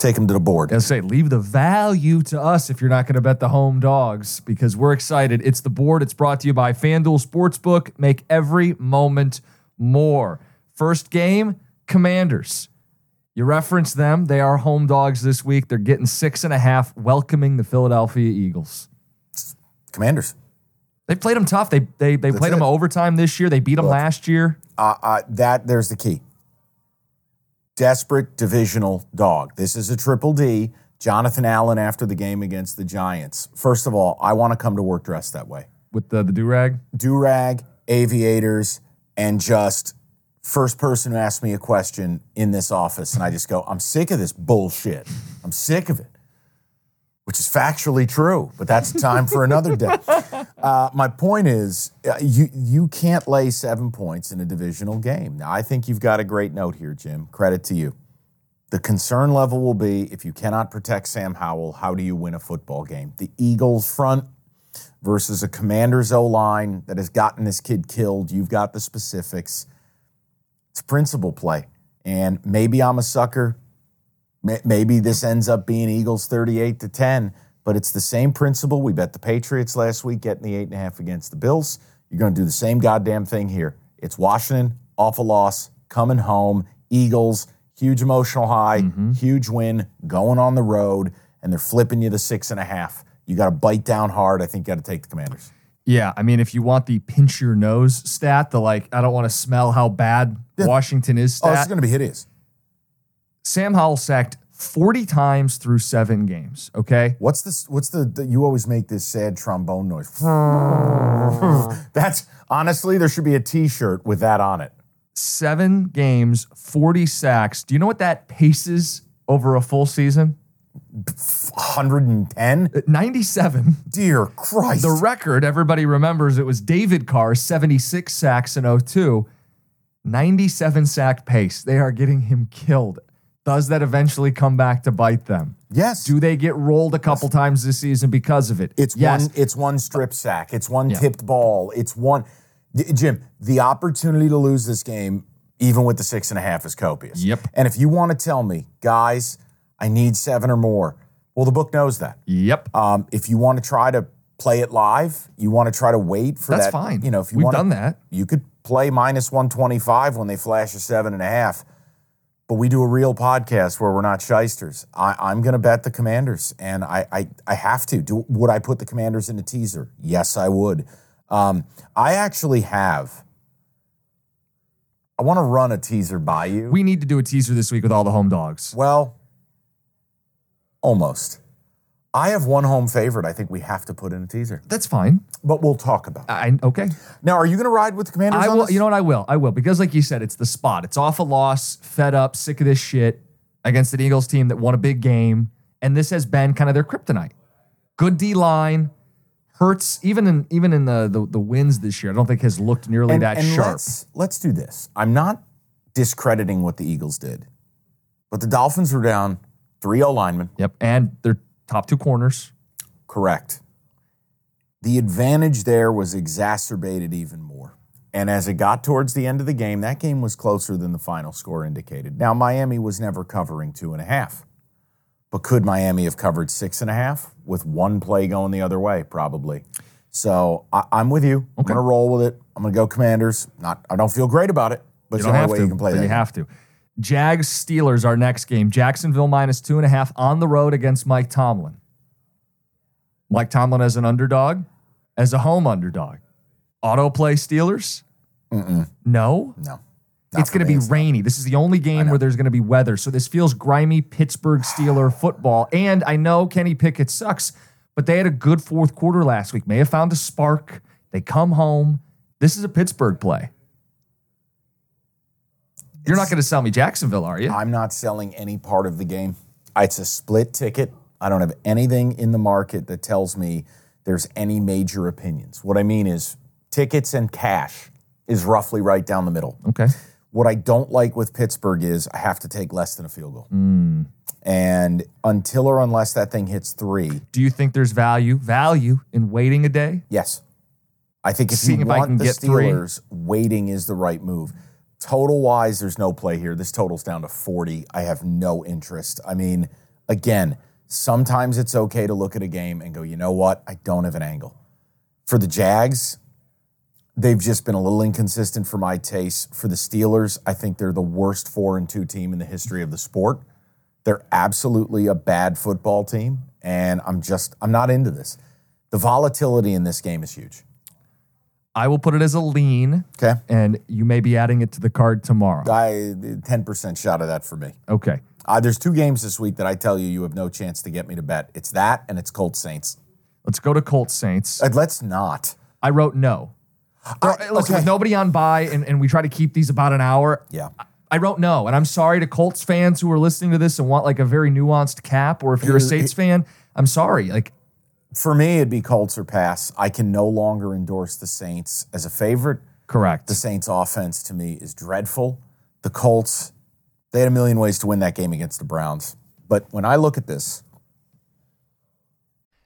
take them to the board. And say, leave the value to us if you're not going to bet the home dogs because we're excited. It's the board. It's brought to you by FanDuel Sportsbook. Make every moment more. First game, Commanders. You reference them. They are home dogs this week. They're getting six and a half, welcoming the Philadelphia Eagles. Commanders. They played them tough. They they they played it. them overtime this year. They beat them Look, last year. Uh, uh, that there's the key desperate divisional dog. This is a triple D. Jonathan Allen after the game against the Giants. First of all, I want to come to work dressed that way. With the, the do rag? Do rag, aviators, and just first person who asked me a question in this office. And I just go, I'm sick of this bullshit. I'm sick of it which is factually true, but that's time for another day. Uh, my point is, uh, you you can't lay seven points in a divisional game. Now, I think you've got a great note here, Jim. Credit to you. The concern level will be if you cannot protect Sam Howell, how do you win a football game? The Eagles front versus a Commanders O line that has gotten this kid killed. You've got the specifics. It's principle play. And maybe I'm a sucker Maybe this ends up being Eagles 38 to 10, but it's the same principle. We bet the Patriots last week getting the eight and a half against the Bills. You're going to do the same goddamn thing here. It's Washington, awful loss, coming home, Eagles, huge emotional high, mm-hmm. huge win, going on the road, and they're flipping you the six and a half. You got to bite down hard. I think you got to take the Commanders. Yeah, I mean, if you want the pinch your nose stat, the like, I don't want to smell how bad yeah. Washington is stat. Oh, it's going to be hideous. Sam Howell sacked 40 times through seven games. Okay. What's this? What's the, the you always make this sad trombone noise? That's honestly, there should be a t shirt with that on it. Seven games, 40 sacks. Do you know what that paces over a full season? 110? Uh, 97. Dear Christ. The record, everybody remembers it was David Carr, 76 sacks in 02. 97 sack pace. They are getting him killed. Does that eventually come back to bite them? Yes. Do they get rolled a couple yes. times this season because of it? It's yes. one. It's one strip sack. It's one yeah. tipped ball. It's one. Jim, the opportunity to lose this game, even with the six and a half, is copious. Yep. And if you want to tell me, guys, I need seven or more, well, the book knows that. Yep. Um, if you want to try to play it live, you want to try to wait for That's that. That's fine. You know, if you We've want done that, you could play minus one twenty five when they flash a seven and a half but we do a real podcast where we're not shysters. I, am going to bet the Commanders, and I, I, I have to. Do, would I put the Commanders in a teaser? Yes, I would. Um, I actually have. I want to run a teaser by you. We need to do a teaser this week with all the home dogs. Well, almost. I have one home favorite. I think we have to put in a teaser. That's fine. But we'll talk about it. I, okay. Now, are you going to ride with the Commanders? I will. You know what? I will. I will because, like you said, it's the spot. It's off a loss, fed up, sick of this shit against an Eagles team that won a big game, and this has been kind of their kryptonite. Good D line. Hurts even in even in the, the, the wins this year. I don't think has looked nearly and, that and sharp. Let's, let's do this. I'm not discrediting what the Eagles did, but the Dolphins were down three O linemen. Yep, and their top two corners. Correct. The advantage there was exacerbated even more. And as it got towards the end of the game, that game was closer than the final score indicated. Now, Miami was never covering two and a half. But could Miami have covered six and a half with one play going the other way? Probably. So I, am with you. Okay. I'm going to roll with it. I'm going to go Commanders. Not, I don't feel great about it, but you way to, you can play that. You have to. Jags Steelers, our next game. Jacksonville minus two and a half on the road against Mike Tomlin. Mike Tomlin as an underdog, as a home underdog. Auto play Steelers? No. No. Not it's going to be not. rainy. This is the only game where there's going to be weather. So this feels grimy Pittsburgh Steeler football. And I know Kenny Pickett sucks, but they had a good fourth quarter last week. May have found a spark. They come home. This is a Pittsburgh play. You're not going to sell me Jacksonville, are you? I'm not selling any part of the game. It's a split ticket. I don't have anything in the market that tells me there's any major opinions. What I mean is tickets and cash is roughly right down the middle. Okay. What I don't like with Pittsburgh is I have to take less than a field goal. Hmm. And until or unless that thing hits three, Do you think there's value value in waiting a day? yes. I think if Seeing you if I want can the get three. Steelers, waiting is the right move. Total wise, there's no play here. This total's down to 40. I have no interest. I mean, again, sometimes it's okay to look at a game and go, you know what? I don't have an angle. For the Jags, they've just been a little inconsistent for my taste. For the Steelers, I think they're the worst four and two team in the history of the sport. They're absolutely a bad football team, and I'm just I'm not into this. The volatility in this game is huge. I will put it as a lean, Okay. and you may be adding it to the card tomorrow. I 10% shot of that for me. Okay. Uh, there's two games this week that I tell you you have no chance to get me to bet. It's that and it's Colts Saints. Let's go to Colts Saints. Uh, let's not. I wrote no. There- I- listen, with okay. nobody on by, and, and we try to keep these about an hour. Yeah. I wrote no, and I'm sorry to Colts fans who are listening to this and want like a very nuanced cap, or if you're a Saints fan, I'm sorry. Like For me, it'd be Colts or pass. I can no longer endorse the Saints as a favorite. correct. The Saints offense to me is dreadful. The Colts, they had a million ways to win that game against the Browns. But when I look at this,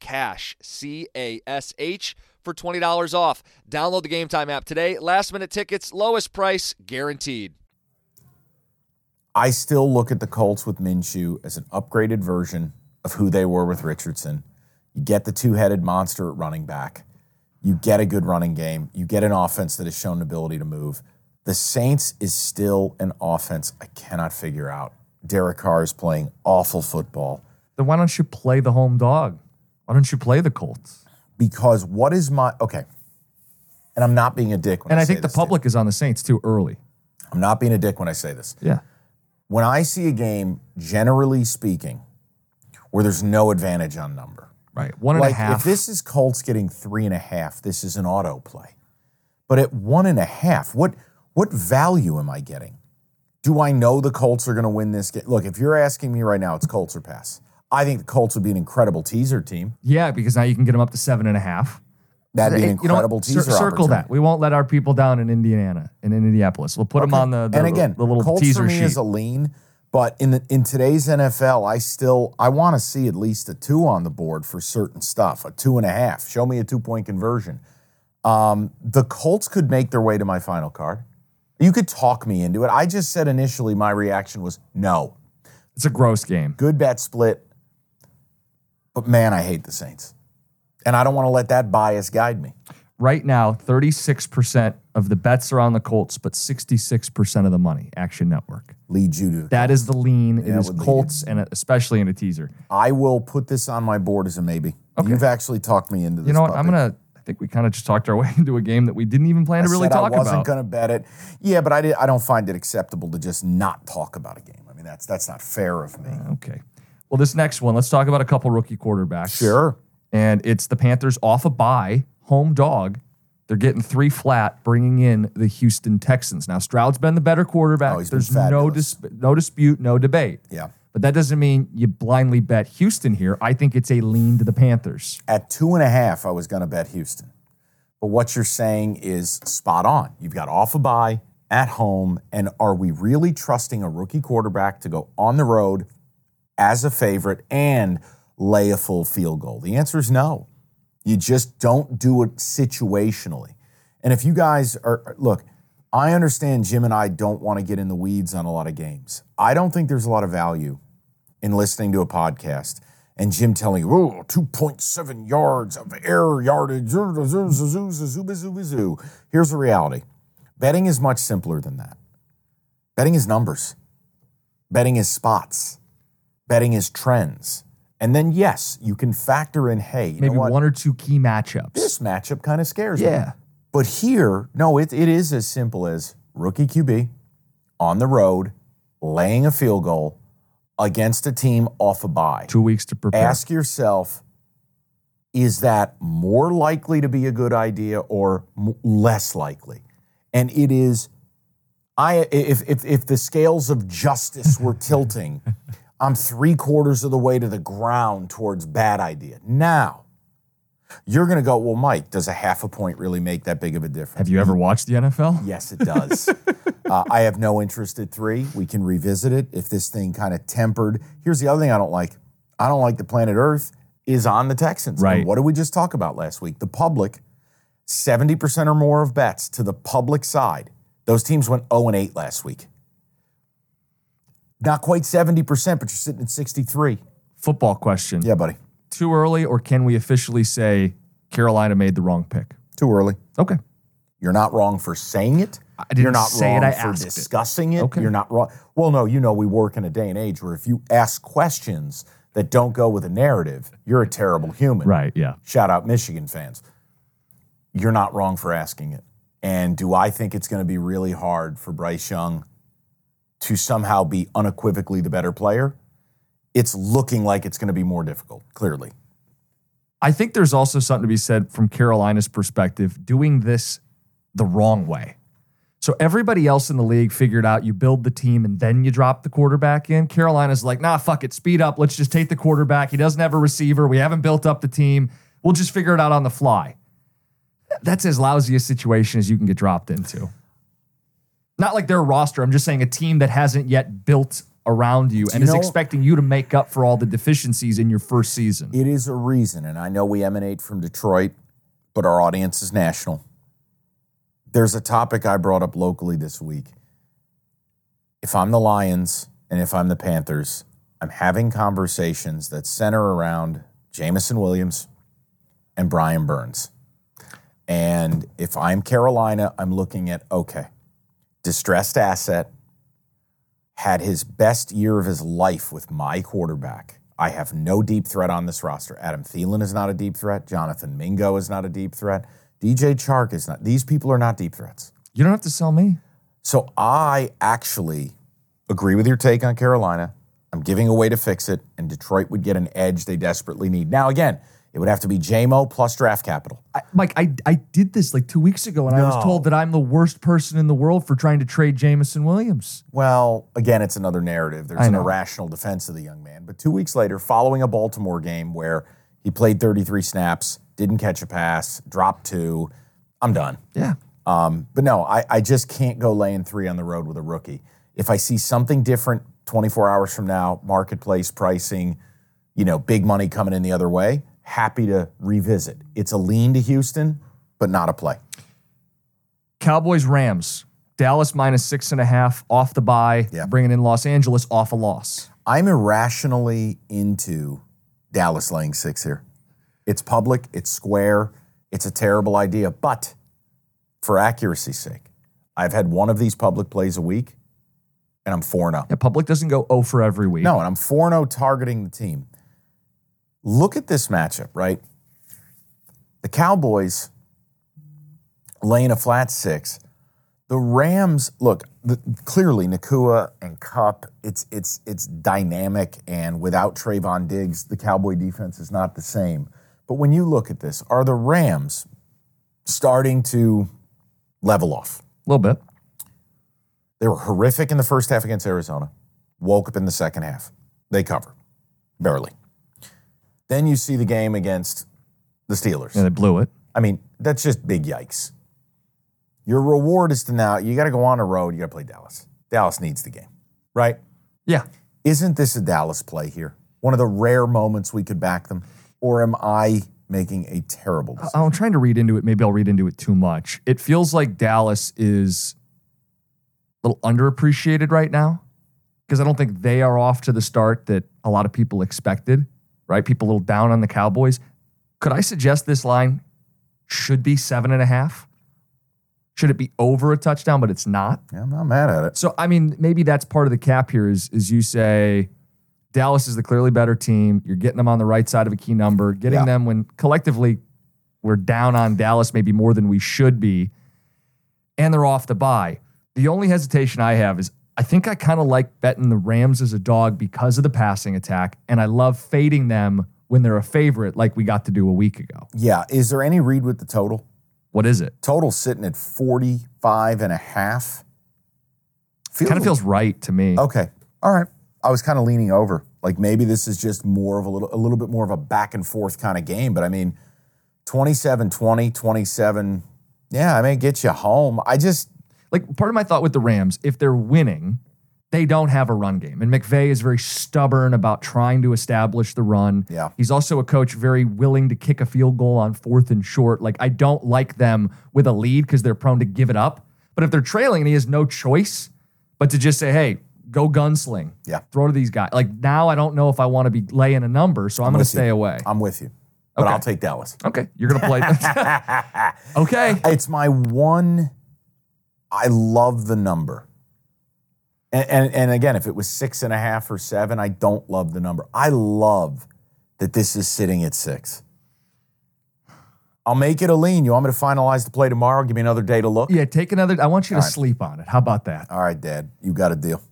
CASH, C A S H, for $20 off. Download the Game Time app today. Last minute tickets, lowest price guaranteed. I still look at the Colts with Minshew as an upgraded version of who they were with Richardson. You get the two headed monster at running back. You get a good running game. You get an offense that has shown ability to move. The Saints is still an offense I cannot figure out. Derek Carr is playing awful football then why don't you play the home dog? Why don't you play the Colts? because what is my okay? And I'm not being a dick when And I, I think the public is on the Saints too early. I'm not being a dick when I say this. Yeah. when I see a game, generally speaking, where there's no advantage on number, Right. One and a half. if this is Colts getting three and a half, this is an auto play. But at one and a half, what what value am I getting? Do I know the Colts are going to win this game? Look, if you're asking me right now, it's Colts or pass. I think the Colts would be an incredible teaser team. yeah, because now you can get them up to seven and a half. That'd be an You know incredible teaser. circle that. We won't let our people down in Indiana and in Indianapolis. We'll put them on the, the and again, the little Colts teaser for me sheet. is a lean, but in the, in today's NFL, I still I want to see at least a two on the board for certain stuff, a two and a half. Show me a two point conversion. Um, the Colts could make their way to my final card. You could talk me into it. I just said initially my reaction was no. it's a gross game. Good bet split, but man, I hate the Saints, and I don't want to let that bias guide me. Right now, 36% of the bets are on the Colts, but 66% of the money, Action Network. Lead you to That is the lean. Yeah, it is Colts, and especially in a teaser. I will put this on my board as a maybe. Okay. You've actually talked me into this. You know what? I'm gonna. I think we kind of just talked our way into a game that we didn't even plan to I really said talk I wasn't going to bet it. Yeah, but I, did, I don't find it acceptable to just not talk about a game. I mean, that's that's not fair of me. Okay. Well, this next one, let's talk about a couple rookie quarterbacks. Sure. and it's the Panthers off a bye, home dog. They're getting three flat, bringing in the Houston Texans. Now Stroud's been the better quarterback. Oh, There's no dis- no dispute, no debate. Yeah. But that doesn't mean you blindly bet Houston here. I think it's a lean to the Panthers. At two and a half, I was going to bet Houston. But what you're saying is spot on. You've got off a bye at home, and are we really trusting a rookie quarterback to go on the road as a favorite and lay a full field goal? The answer is no. You just don't do it situationally. And if you guys are, look, I understand Jim and I don't want to get in the weeds on a lot of games. I don't think there's a lot of value in listening to a podcast and Jim telling you, oh, 2.7 yards of air yardage. zoo, zoo, zoo, zoo, zoo, zoo, zoo, zoo." Here's the reality betting is much simpler than that. Betting is numbers, betting is spots, betting is trends. And then, yes, you can factor in, hey, you Maybe know what? one or two key matchups. this matchup kind of scares me. Yeah. But here, no, it, it is as simple as rookie QB on the road, laying a field goal against a team off a bye. Two weeks to prepare. Ask yourself, is that more likely to be a good idea or m- less likely? And it is, I if, if, if the scales of justice were tilting, I'm three quarters of the way to the ground towards bad idea. Now, you're going to go, well, Mike, does a half a point really make that big of a difference? Have you ever watched the NFL? Yes, it does. uh, I have no interest at three. We can revisit it if this thing kind of tempered. Here's the other thing I don't like. I don't like the planet Earth is on the Texans. And Right. what did we just talk about last week? The public, 70% or more of bets to the public side. Those teams went 0 and 8 last week. Not quite 70%, but you're sitting at 63. Football question. Yeah, buddy. Too early, or can we officially say Carolina made the wrong pick? Too early. Okay. You're not wrong for saying it. I didn't You're not say it, wrong I for asked it. discussing it. Okay. You're not wrong. Well, no, you know we work in a day and age where if you ask questions that don't go with a narrative, you're a terrible human. Right. Yeah. Shout out Michigan fans. You're not wrong for asking it. And do I think it's going to be really hard for Bryce Young to somehow be unequivocally the better player? It's looking like it's going to be more difficult, clearly. I think there's also something to be said from Carolina's perspective, doing this the wrong way. So everybody else in the league figured out you build the team and then you drop the quarterback in. Carolina's like, nah, fuck it, speed up. Let's just take the quarterback. He doesn't have a receiver. We haven't built up the team. We'll just figure it out on the fly. That's as lousy a situation as you can get dropped into. Not like their roster. I'm just saying a team that hasn't yet built around you and you is know- expecting you to make up for all the deficiencies in your first season. It is a reason, and I know we emanate from Detroit, but our audience is national. There's a topic I brought up locally this week. If I'm the Lions and if I'm the Panthers, I'm having conversations that center around Jameson Williams and Brian Burns. And if I'm Carolina, I'm looking at okay, distressed asset, had his best year of his life with my quarterback. I have no deep threat on this roster. Adam Thielen is not a deep threat. Jonathan Mingo is not a deep threat. DJ Chark is not. These people are not deep threats. You don't have to sell me. So I actually agree with your take on Carolina. I'm giving away to fix it, and Detroit would get an edge they desperately need. Now, again, it would have to be JMO plus draft capital. I, Mike, I, I did this like two weeks ago, and I was told that I'm the worst person in the world for trying to trade Jameson Williams. Well, again, it's another narrative. There's an irrational defense of the young man. But two weeks later, following a Baltimore game where he played 33 snaps, didn't catch a pass, dropped two, I'm done. Yeah. Um, but no, I, I just can't go laying three on the road with a rookie. If I see something different 24 hours from now, marketplace pricing, you know, big money coming in the other way, happy to revisit. It's a lean to Houston, but not a play. Cowboys, Rams, Dallas minus six and a half off the bye, Yeah. bringing in Los Angeles off a loss. I'm irrationally into Dallas laying six here. It's public, it's square, it's a terrible idea, but for accuracy's sake, I've had one of these public plays a week, and I'm 4 0. Yeah, public doesn't go 0 for every week. No, and I'm 4 0 targeting the team. Look at this matchup, right? The Cowboys laying a flat six. The Rams, look, the, clearly Nacua and Kupp, it's it's it's dynamic, and without Trevon Diggs, the Cowboy defense is not the same. But when you look at this, are the Rams starting to level off? A little bit. They were horrific in the first half against Arizona, woke up in the second half. They cover, barely. Then you see the game against the Steelers. Yeah, they blew it. I mean, that's just big yikes. Your reward is to now, you got to go on the road, you got to play Dallas. Dallas needs the game, right? Yeah. Isn't this a Dallas play here? One of the rare moments we could back them? Or am I making a terrible decision? I'm trying to read into it. Maybe I'll read into it too much. It feels like Dallas is a little underappreciated right now because I don't think they are off to the start that a lot of people expected, right? People a little down on the Cowboys. Could I suggest this line should be seven and a half? Should it be over a touchdown, but it's not? Yeah, I'm not mad at it. So I mean, maybe that's part of the cap here is is you say Dallas is the clearly better team. You're getting them on the right side of a key number, getting Yeah. them when collectively we're down on Dallas maybe more than we should be, and they're off the bye. The only hesitation I have is I think I kind of like betting the Rams as a dog because of the passing attack, and I love fading them when they're a favorite, like we got to do a week ago. Yeah, is there any read with the total? What is it? Total sitting at 45 and a half. Feels Kind of feels right to me. Okay. All right. I was kind of leaning over. Like maybe this is just more of a little a little bit more of a back and forth kind of game, but I mean 27-20, 27 yeah, I mean, get you home. I just like part of my thought with the Rams, if they're winning, they don't have a run game. And McVay is very stubborn about trying to establish the run. Yeah. He's also a coach very willing to kick a field goal on fourth and short. Like I don't like them with a lead because they're prone to give it up. But if they're trailing and he has no choice but to just say, hey, go gunsling. Yeah. Throw to these guys. Like now I don't know if I want to be laying a number, so I'm, going to with you. stay away. I'm with you. But Okay. I'll take Dallas. okay. You're going to play. okay. It's my one. I love the number. And, and, and again, if it was six and a half or seven, I don't love the number. I love that this is sitting at six. I'll make it a lean. You want me to finalize the play tomorrow? Give me another day to look? Yeah, take another. I want you to All right. sleep on it. How about that? All right, Dad. You got a deal.